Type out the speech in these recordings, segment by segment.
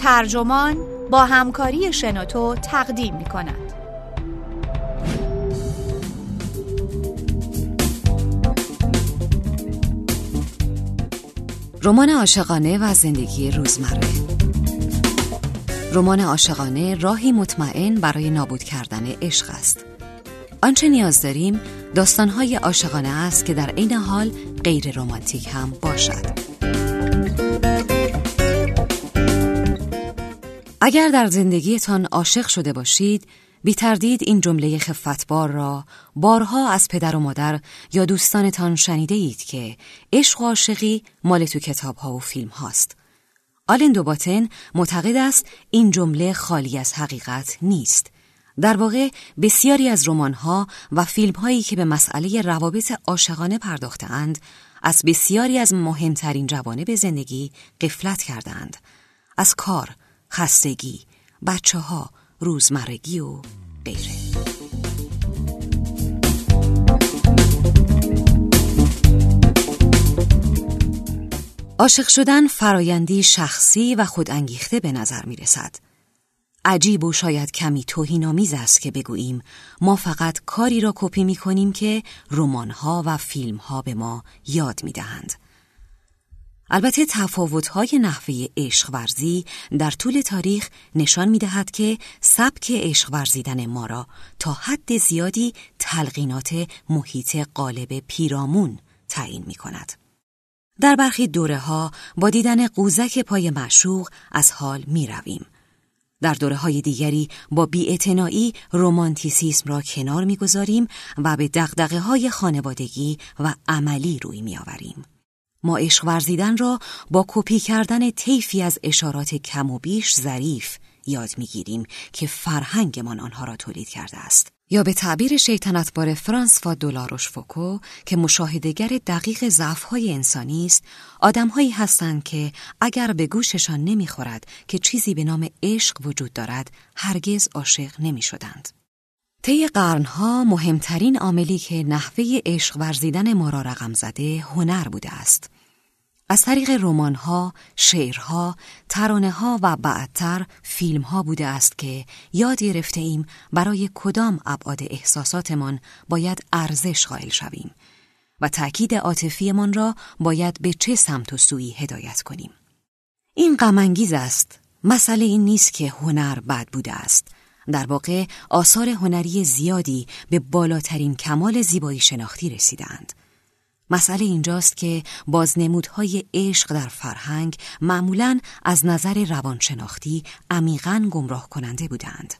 ترجمان با همکاری شنوتو تقدیم می کند. رمان عاشقانه و زندگی روزمره. رمان عاشقانه راهی مطمئن برای نابود کردن عشق است. آنچه نیاز داریم داستانهای عاشقانه است که در عین حال غیر رمانتیک هم باشد. اگر در زندگیتان عاشق شده باشید بی تردید این جمله خفتبار را بارها از پدر و مادر یا دوستانتان شنیده اید که عشق و عاشقی مال تو کتاب ها و فیلم هاست. آلن دوباتن معتقد است این جمله خالی از حقیقت نیست. در واقع بسیاری از ها و فیلم هایی که به مسئله روابط عاشقانه پرداختهاند از بسیاری از مهمترین جوانب زندگی قفلت کردند. از کار، خستگی، بچه ها، روزمرگی و غیره عاشق شدن فرایندی شخصی و خودانگیخته به نظر می رسد. عجیب و شاید کمی توهینآمیز است که بگوییم ما فقط کاری را کپی می کنیم که رمان‌ها و فیلم‌ها به ما یاد می دهند. البته تفاوت‌های نحوه عشق ورزی در طول تاریخ نشان می‌دهد که سبک عشق ورزیدن ما را تا حد زیادی تلقینات محیط قالب پیرامون تعیین می‌کند. در برخی دوره ها با دیدن قوزک پای معشوق از حال می رویم. در دوره های دیگری با بیاعتنایی رومانتیسیسم را کنار می‌گذاریم و به دقدقه های خانوادگی و عملی روی می آوریم. ما عشق ورزیدن را با کپی کردن طیفی از اشارات کم و بیش ظریف یاد می‌گیریم که فرهنگمان آنها را تولید کرده است. یا به تعبیر شیطنتبار فرانس و دلاروش فوکو که مشاهدگر دقیق ضعف‌های انسانی است آدمهایی هستند که اگر به گوششان نمی‌خورد که چیزی به نام عشق وجود دارد هرگز عاشق نمی‌شدند. طی قرنها مهمترین عاملی که نحوه عشق ورزیدن ما را رقم زده هنر بوده است. از طریق رمانها، شعرها، ترانه و بعدتر فیلمها بوده است که یاد گرفته ایم برای کدام ابعاد احساساتمان باید ارزش قائل شویم و تأکید عاطفیمان را باید به چه سمت و سوی هدایت کنیم. این غمانگیز است. مسئله این نیست که هنر بد بوده است در واقع آثار هنری زیادی به بالاترین کمال زیبایی شناختی رسیدند. مسئله اینجاست که بازنمودهای عشق در فرهنگ معمولا از نظر روانشناختی عمیقا گمراه کننده بودند.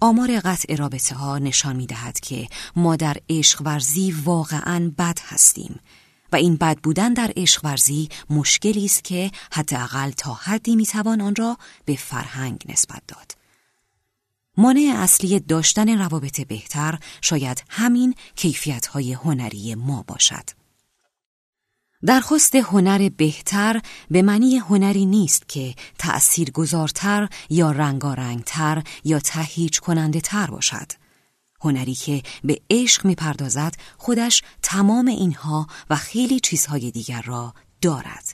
آمار قطع رابطه ها نشان می دهد که ما در عشق ورزی واقعا بد هستیم و این بد بودن در عشق ورزی مشکلی است که حداقل تا حدی می توان آن را به فرهنگ نسبت داد. مانع اصلی داشتن روابط بهتر شاید همین کیفیت‌های هنری ما باشد. درخواست هنر بهتر به معنی هنری نیست که تأثیر گذارتر یا رنگارنگتر یا تهیج کننده تر باشد. هنری که به عشق می‌پردازد خودش تمام اینها و خیلی چیزهای دیگر را دارد.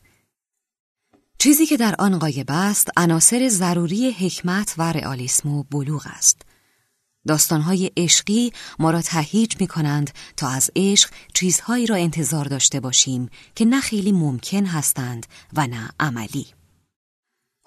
چیزی که در آن قایب است عناصر ضروری حکمت و رئالیسم و بلوغ است. داستانهای عشقی ما را تهیج می کنند تا از عشق چیزهایی را انتظار داشته باشیم که نه خیلی ممکن هستند و نه عملی.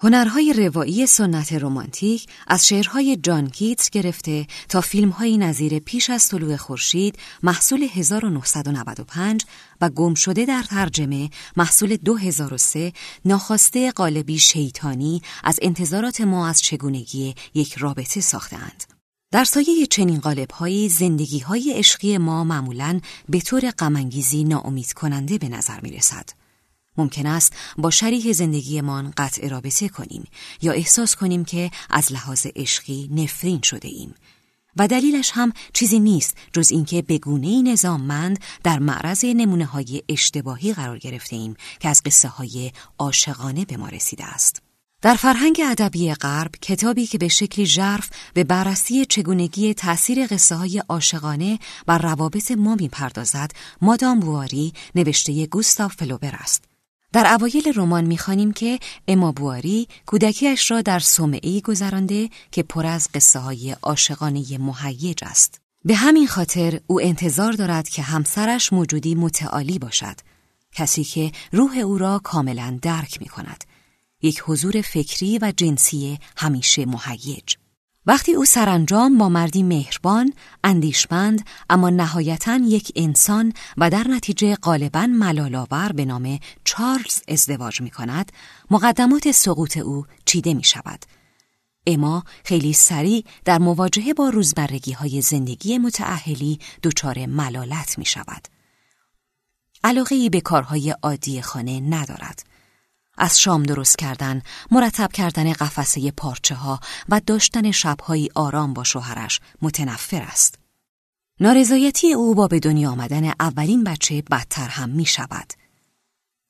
هنرهای روایی سنت رمانتیک از شعرهای جان کیتس گرفته تا فیلمهای نظیر پیش از طلوع خورشید محصول 1995 و گم شده در ترجمه محصول 2003 ناخواسته قالبی شیطانی از انتظارات ما از چگونگی یک رابطه ساختند. در سایه چنین قالبهایی زندگی های عشقی ما معمولاً به طور غمانگیزی ناامید کننده به نظر می رسد. ممکن است با شریک زندگیمان قطع رابطه کنیم یا احساس کنیم که از لحاظ عشقی نفرین شده ایم و دلیلش هم چیزی نیست جز اینکه به گونه نظاممند در معرض نمونه های اشتباهی قرار گرفته ایم که از قصه های عاشقانه به ما رسیده است. در فرهنگ ادبی غرب کتابی که به شکلی ژرف به بررسی چگونگی تأثیر قصه های عاشقانه بر روابط ما می‌پردازد مادام بواری نوشته گوستاو فلوبر است در اوایل رمان می‌خوانیم که اما بواری کودکیش را در صومعه‌ای گذرانده که پر از قصه های عاشقانه مهیج است. به همین خاطر او انتظار دارد که همسرش موجودی متعالی باشد کسی که روح او را کاملا درک می کند یک حضور فکری و جنسی همیشه مهیج وقتی او سرانجام با مردی مهربان، اندیشمند اما نهایتا یک انسان و در نتیجه غالبا ملالاور به نام چارلز ازدواج می کند، مقدمات سقوط او چیده می شود. اما خیلی سریع در مواجهه با روزبرگی های زندگی متعهلی دچار ملالت می شود. علاقه به کارهای عادی خانه ندارد. از شام درست کردن، مرتب کردن قفسه پارچه ها و داشتن شبهایی آرام با شوهرش متنفر است. نارضایتی او با به دنیا آمدن اولین بچه بدتر هم می شود.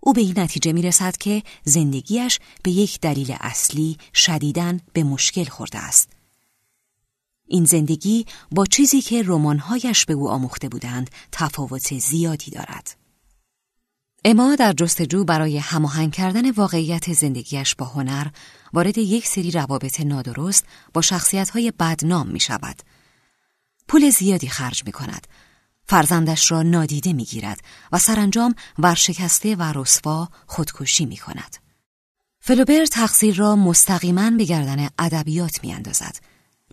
او به این نتیجه می رسد که زندگیش به یک دلیل اصلی شدیدن به مشکل خورده است. این زندگی با چیزی که رمانهایش به او آموخته بودند تفاوت زیادی دارد. اما در جستجو برای هماهنگ کردن واقعیت زندگیش با هنر وارد یک سری روابط نادرست با شخصیت‌های بدنام می شود. پول زیادی خرج می کند. فرزندش را نادیده می گیرد و سرانجام ورشکسته و رسوا خودکشی می کند. فلوبر تقصیر را مستقیما به گردن ادبیات می اندازد.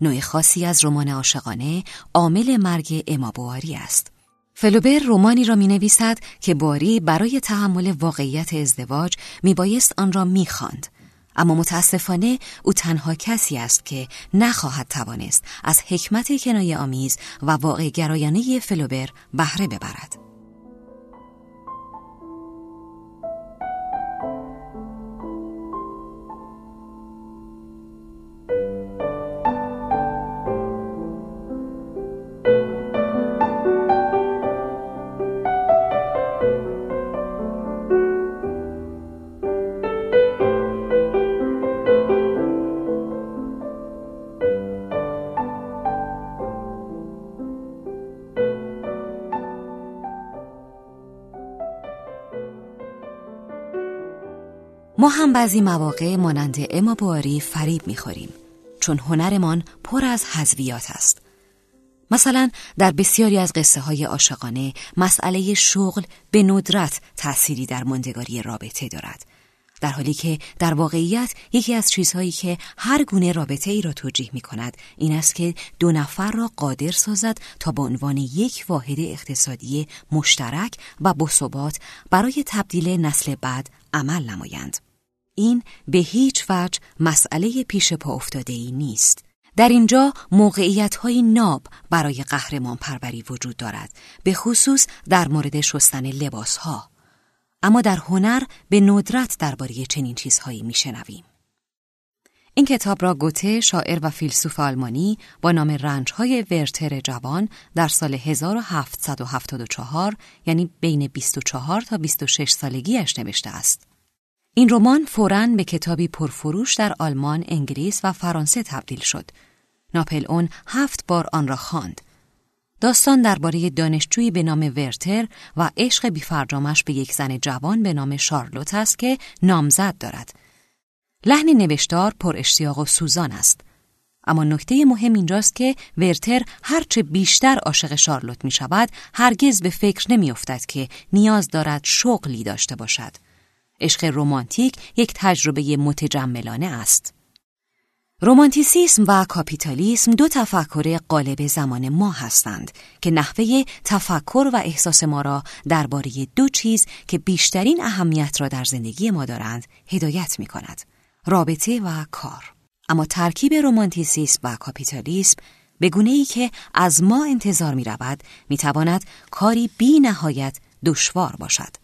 نوع خاصی از رمان عاشقانه عامل مرگ اما بواری است. فلوبر رومانی را می نویسد که باری برای تحمل واقعیت ازدواج می بایست آن را می خاند. اما متاسفانه او تنها کسی است که نخواهد توانست از حکمت کنایه آمیز و واقع گرایانه فلوبر بهره ببرد. ما هم بعضی مواقع مانند اما بواری فریب می‌خوریم چون هنرمان پر از حذویات است مثلا در بسیاری از قصه های عاشقانه مسئله شغل به ندرت تأثیری در ماندگاری رابطه دارد در حالی که در واقعیت یکی از چیزهایی که هر گونه رابطه ای را توجیه می کند این است که دو نفر را قادر سازد تا به عنوان یک واحد اقتصادی مشترک و بثبات برای تبدیل نسل بعد عمل نمایند. این به هیچ وجه مسئله پیش پا افتاده ای نیست. در اینجا موقعیت های ناب برای قهرمان پروری وجود دارد به خصوص در مورد شستن لباس ها. اما در هنر به ندرت درباره چنین چیزهایی میشنویم. این کتاب را گوته شاعر و فیلسوف آلمانی با نام رنجهای ورتر جوان در سال 1774 یعنی بین 24 تا 26 سالگیش نوشته است. این رمان فوراً به کتابی پرفروش در آلمان، انگلیس و فرانسه تبدیل شد. ناپل اون هفت بار آن را خواند. داستان درباره دانشجویی به نام ورتر و عشق بیفرجامش به یک زن جوان به نام شارلوت است که نامزد دارد. لحن نوشتار پر اشتیاق و سوزان است. اما نکته مهم اینجاست که ورتر هرچه بیشتر عاشق شارلوت می شود هرگز به فکر نمی افتد که نیاز دارد شغلی داشته باشد. عشق رومانتیک یک تجربه متجملانه است. رومانتیسیسم و کاپیتالیسم دو تفکر قالب زمان ما هستند که نحوه تفکر و احساس ما را درباره دو چیز که بیشترین اهمیت را در زندگی ما دارند هدایت می کند. رابطه و کار. اما ترکیب رومانتیسیسم و کاپیتالیسم به گونه ای که از ما انتظار می رود می تواند کاری بی نهایت دشوار باشد.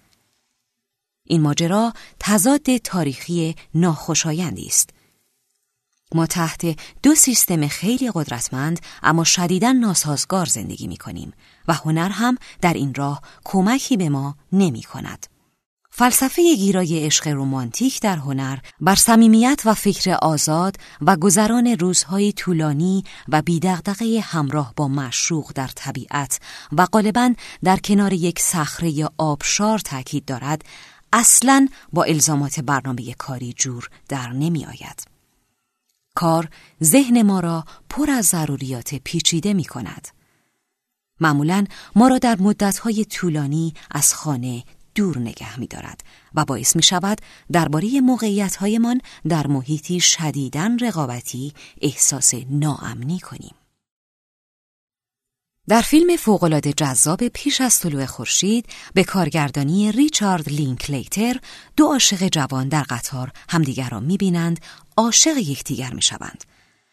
این ماجرا تضاد تاریخی ناخوشایندی است. ما تحت دو سیستم خیلی قدرتمند اما شدیدا ناسازگار زندگی می کنیم و هنر هم در این راه کمکی به ما نمی کند. فلسفه گیرای عشق رومانتیک در هنر بر صمیمیت و فکر آزاد و گذران روزهای طولانی و بیدغدغه همراه با مشروق در طبیعت و غالبا در کنار یک صخره آبشار تاکید دارد اصلا با الزامات برنامه کاری جور در نمی آید. کار ذهن ما را پر از ضروریات پیچیده می کند. معمولا ما را در مدتهای طولانی از خانه دور نگه می دارد و باعث می شود درباره موقعیت هایمان در محیطی شدیدن رقابتی احساس ناامنی کنیم. در فیلم فوقالعاده جذاب پیش از طلوع خورشید به کارگردانی ریچارد لینکلیتر دو عاشق جوان در قطار همدیگر را می‌بینند عاشق یکدیگر می‌شوند.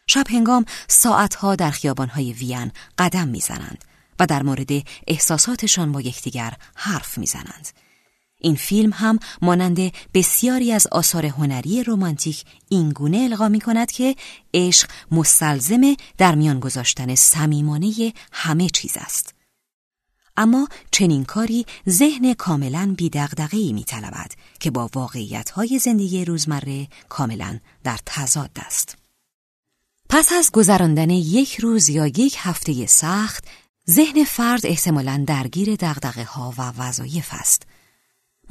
شب هنگام ساعتها در خیابانهای وین قدم می‌زنند و در مورد احساساتشان با یکدیگر حرف می‌زنند. این فیلم هم مانند بسیاری از آثار هنری رمانتیک اینگونه القا می کند که عشق مستلزم در میان گذاشتن صمیمانه همه چیز است. اما چنین کاری ذهن کاملا بیدغدغه‌ای میطلبد که با واقعیت‌های زندگی روزمره کاملا در تضاد است. پس از گذراندن یک روز یا یک هفته سخت، ذهن فرد احتمالا درگیر دغدغه ها و وظایف است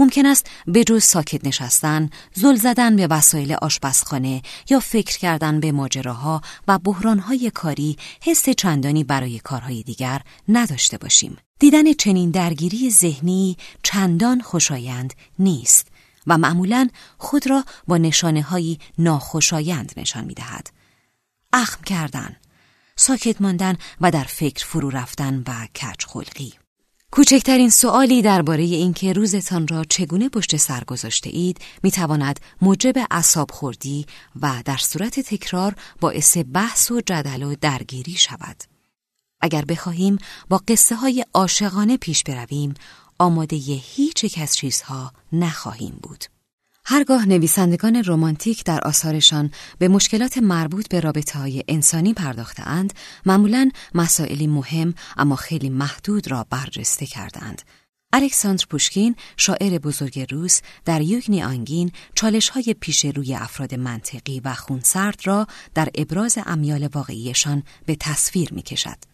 ممکن است به جز ساکت نشستن، زل زدن به وسایل آشپزخانه یا فکر کردن به ماجراها و بحرانهای کاری حس چندانی برای کارهای دیگر نداشته باشیم. دیدن چنین درگیری ذهنی چندان خوشایند نیست و معمولا خود را با نشانه هایی ناخوشایند نشان می دهد. اخم کردن، ساکت ماندن و در فکر فرو رفتن و کج خلقی. کوچکترین سوالی درباره اینکه روزتان را چگونه پشت سر گذاشته اید می تواند موجب اعصاب خوردی و در صورت تکرار باعث بحث و جدل و درگیری شود. اگر بخواهیم با قصه های عاشقانه پیش برویم آماده هیچ یک از چیزها نخواهیم بود. هرگاه نویسندگان رمانتیک در آثارشان به مشکلات مربوط به رابطه های انسانی پرداختند، معمولا مسائلی مهم اما خیلی محدود را برجسته کردند. الکساندر پوشکین، شاعر بزرگ روس، در یوگنی آنگین چالش های پیش روی افراد منطقی و خونسرد را در ابراز امیال واقعیشان به تصویر می کشد.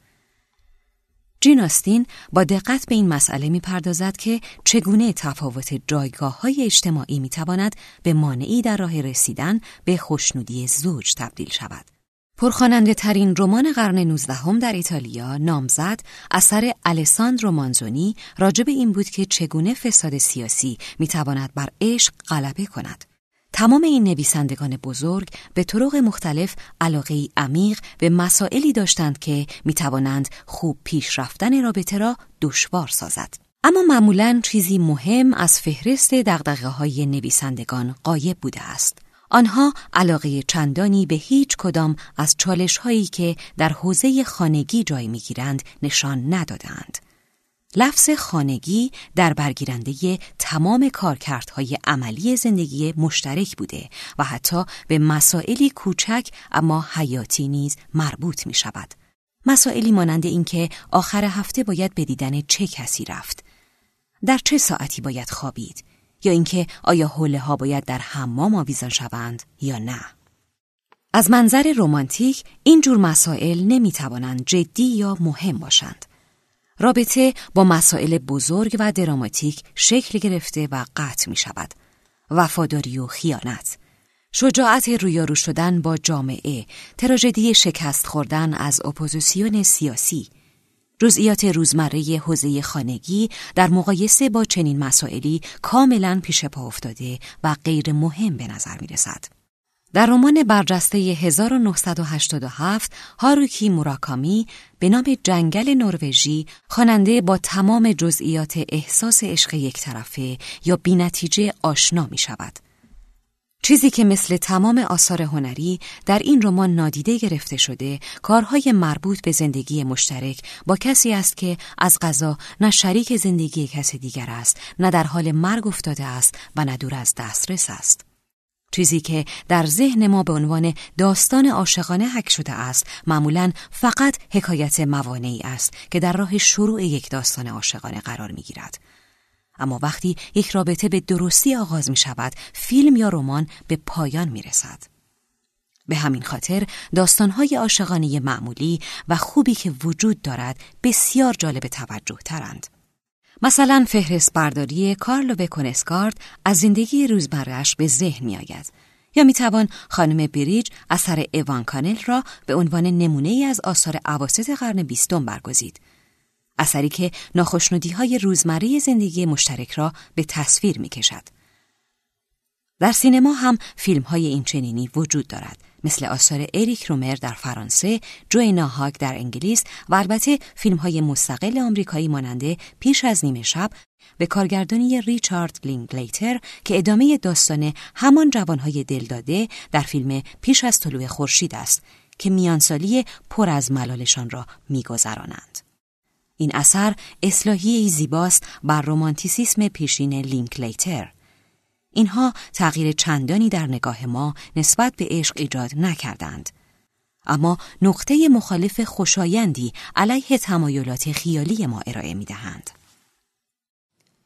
جین آستین با دقت به این مسئله می‌پردازد که چگونه تفاوت جایگاه های اجتماعی می‌تواند به مانعی در راه رسیدن به خوشنودی زوج تبدیل شود. پرخاننده ترین رمان قرن نوزدهم در ایتالیا نامزد اثر الساندرو مانزونی راجب این بود که چگونه فساد سیاسی می‌تواند بر عشق غلبه کند. تمام این نویسندگان بزرگ به طرق مختلف علاقه عمیق به مسائلی داشتند که می توانند خوب پیش رفتن رابطه را دشوار سازد. اما معمولا چیزی مهم از فهرست دقدقه های نویسندگان قایب بوده است. آنها علاقه چندانی به هیچ کدام از چالش هایی که در حوزه خانگی جای می‌گیرند نشان ندادند. لفظ خانگی در برگیرنده تمام کارکردهای عملی زندگی مشترک بوده و حتی به مسائلی کوچک اما حیاتی نیز مربوط می شود. مسائلی مانند اینکه آخر هفته باید به دیدن چه کسی رفت، در چه ساعتی باید خوابید، یا اینکه آیا حوله ها باید در حمام آویزان شوند یا نه. از منظر رمانتیک این جور مسائل نمی توانند جدی یا مهم باشند. رابطه با مسائل بزرگ و دراماتیک شکل گرفته و قطع می شود. وفاداری و خیانت شجاعت رویارو شدن با جامعه تراژدی شکست خوردن از اپوزیسیون سیاسی جزئیات روزمره حوزه خانگی در مقایسه با چنین مسائلی کاملا پیش پا افتاده و غیر مهم به نظر می رسد. در رمان برجسته 1987 هاروکی موراکامی به نام جنگل نروژی خواننده با تمام جزئیات احساس عشق یک طرفه یا بینتیجه آشنا می شود. چیزی که مثل تمام آثار هنری در این رمان نادیده گرفته شده کارهای مربوط به زندگی مشترک با کسی است که از غذا نه شریک زندگی کسی دیگر است نه در حال مرگ افتاده است و نه دور از دسترس است. چیزی که در ذهن ما به عنوان داستان عاشقانه حک شده است معمولا فقط حکایت موانعی است که در راه شروع یک داستان عاشقانه قرار می گیرد. اما وقتی یک رابطه به درستی آغاز می شود فیلم یا رمان به پایان می رسد. به همین خاطر داستانهای عاشقانه معمولی و خوبی که وجود دارد بسیار جالب توجه ترند. مثلا فهرست برداری کارلو بکنسکارد از زندگی روزمرهش به ذهن می آید. یا می توان خانم بریج اثر ایوان کانل را به عنوان نمونه ای از آثار عواسط قرن بیستم برگزید. اثری که ناخشنودی های روزمره زندگی مشترک را به تصویر می کشد. در سینما هم فیلم های این چنینی وجود دارد مثل آثار اریک رومر در فرانسه، جوانا هاگ در انگلیس و البته فیلم های مستقل آمریکایی ماننده پیش از نیمه شب به کارگردانی ریچارد لینگلیتر که ادامه داستان همان جوانهای دلداده در فیلم پیش از طلوع خورشید است که میانسالی پر از ملالشان را میگذرانند. این اثر اصلاحی زیباست بر رومانتیسیسم پیشین لینکلیتر اینها تغییر چندانی در نگاه ما نسبت به عشق ایجاد نکردند. اما نقطه مخالف خوشایندی علیه تمایلات خیالی ما ارائه می دهند.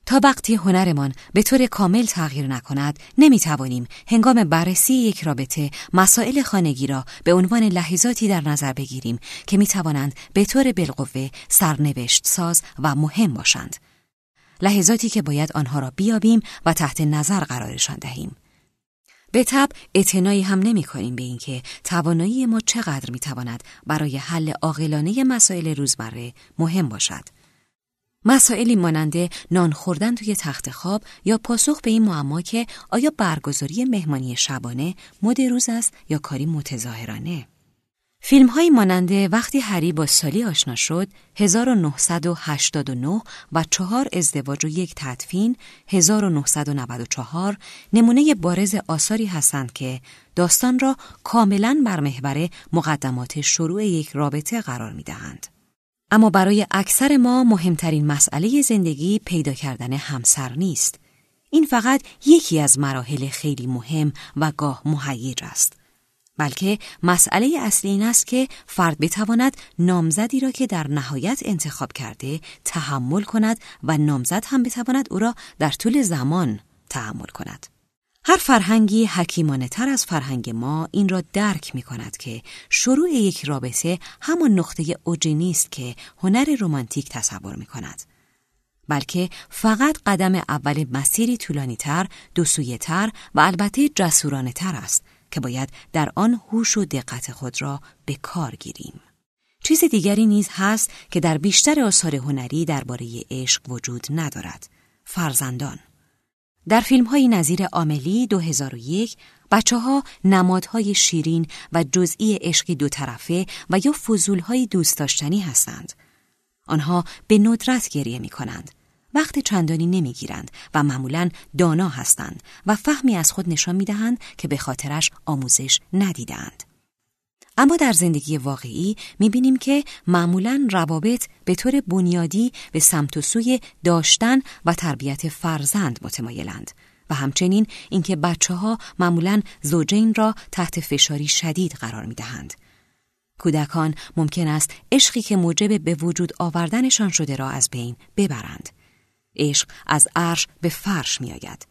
تا وقتی هنرمان به طور کامل تغییر نکند نمی توانیم هنگام بررسی یک رابطه مسائل خانگی را به عنوان لحظاتی در نظر بگیریم که می توانند به طور بالقوه سرنوشت ساز و مهم باشند. لحظاتی که باید آنها را بیابیم و تحت نظر قرارشان دهیم. به تب اعتنایی هم نمی کنیم به اینکه توانایی ما چقدر می تواند برای حل عاقلانه مسائل روزمره مهم باشد. مسائلی ماننده نان خوردن توی تخت خواب یا پاسخ به این معما که آیا برگزاری مهمانی شبانه مد روز است یا کاری متظاهرانه؟ فیلم های ماننده وقتی هری با سالی آشنا شد 1989 و چهار ازدواج و یک تدفین 1994 نمونه بارز آثاری هستند که داستان را کاملا بر محور مقدمات شروع یک رابطه قرار می دهند. اما برای اکثر ما مهمترین مسئله زندگی پیدا کردن همسر نیست. این فقط یکی از مراحل خیلی مهم و گاه مهیج است. بلکه مسئله اصلی این است که فرد بتواند نامزدی را که در نهایت انتخاب کرده تحمل کند و نامزد هم بتواند او را در طول زمان تحمل کند. هر فرهنگی حکیمانه تر از فرهنگ ما این را درک می کند که شروع یک رابطه همان نقطه اوجی نیست که هنر رمانتیک تصور می کند. بلکه فقط قدم اول مسیری طولانی تر، دو تر و البته جسورانه تر است که باید در آن هوش و دقت خود را به کار گیریم. چیز دیگری نیز هست که در بیشتر آثار هنری درباره عشق وجود ندارد. فرزندان در فیلم های نظیر آملی 2001 بچه ها نمادهای شیرین و جزئی عشقی دو طرفه و یا فضول های دوست داشتنی هستند. آنها به ندرت گریه می کنند وقت چندانی نمی‌گیرند و معمولا دانا هستند و فهمی از خود نشان می‌دهند که به خاطرش آموزش ندیدند. اما در زندگی واقعی می‌بینیم که معمولا روابط به طور بنیادی به سمت و سوی داشتن و تربیت فرزند متمایلند و همچنین اینکه بچه ها معمولا زوجین را تحت فشاری شدید قرار می‌دهند. کودکان ممکن است عشقی که موجب به وجود آوردنشان شده را از بین ببرند. عشق از عرش به فرش می آید.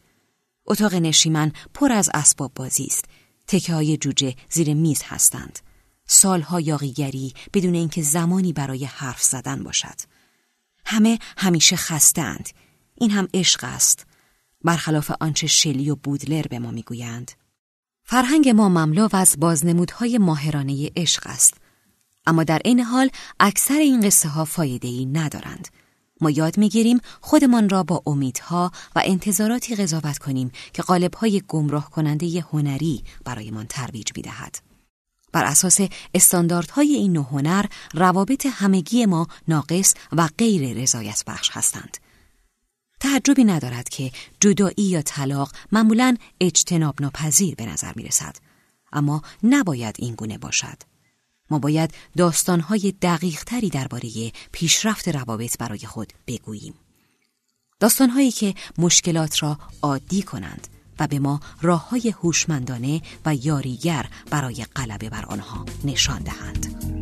اتاق نشیمن پر از اسباب بازی است. تکه های جوجه زیر میز هستند. سالها یاقیگری بدون اینکه زمانی برای حرف زدن باشد. همه همیشه خستند. این هم عشق است. برخلاف آنچه شلی و بودلر به ما می‌گویند. فرهنگ ما مملو از بازنمودهای ماهرانه عشق است. اما در این حال اکثر این قصه ها فایده ای ندارند. ما یاد می‌گیریم خودمان را با امیدها و انتظاراتی قضاوت کنیم که قالبهای گمراه کننده هنری برایمان ترویج می‌دهد. بر اساس استانداردهای این نوع هنر روابط همگی ما ناقص و غیر رضایت بخش هستند. تعجبی ندارد که جدایی یا طلاق معمولا اجتناب ناپذیر به نظر می رسد. اما نباید این گونه باشد. ما باید داستانهای دقیق تری درباره پیشرفت روابط برای خود بگوییم. داستانهایی که مشکلات را عادی کنند و به ما راه های هوشمندانه و یاریگر برای غلبه بر آنها نشان دهند.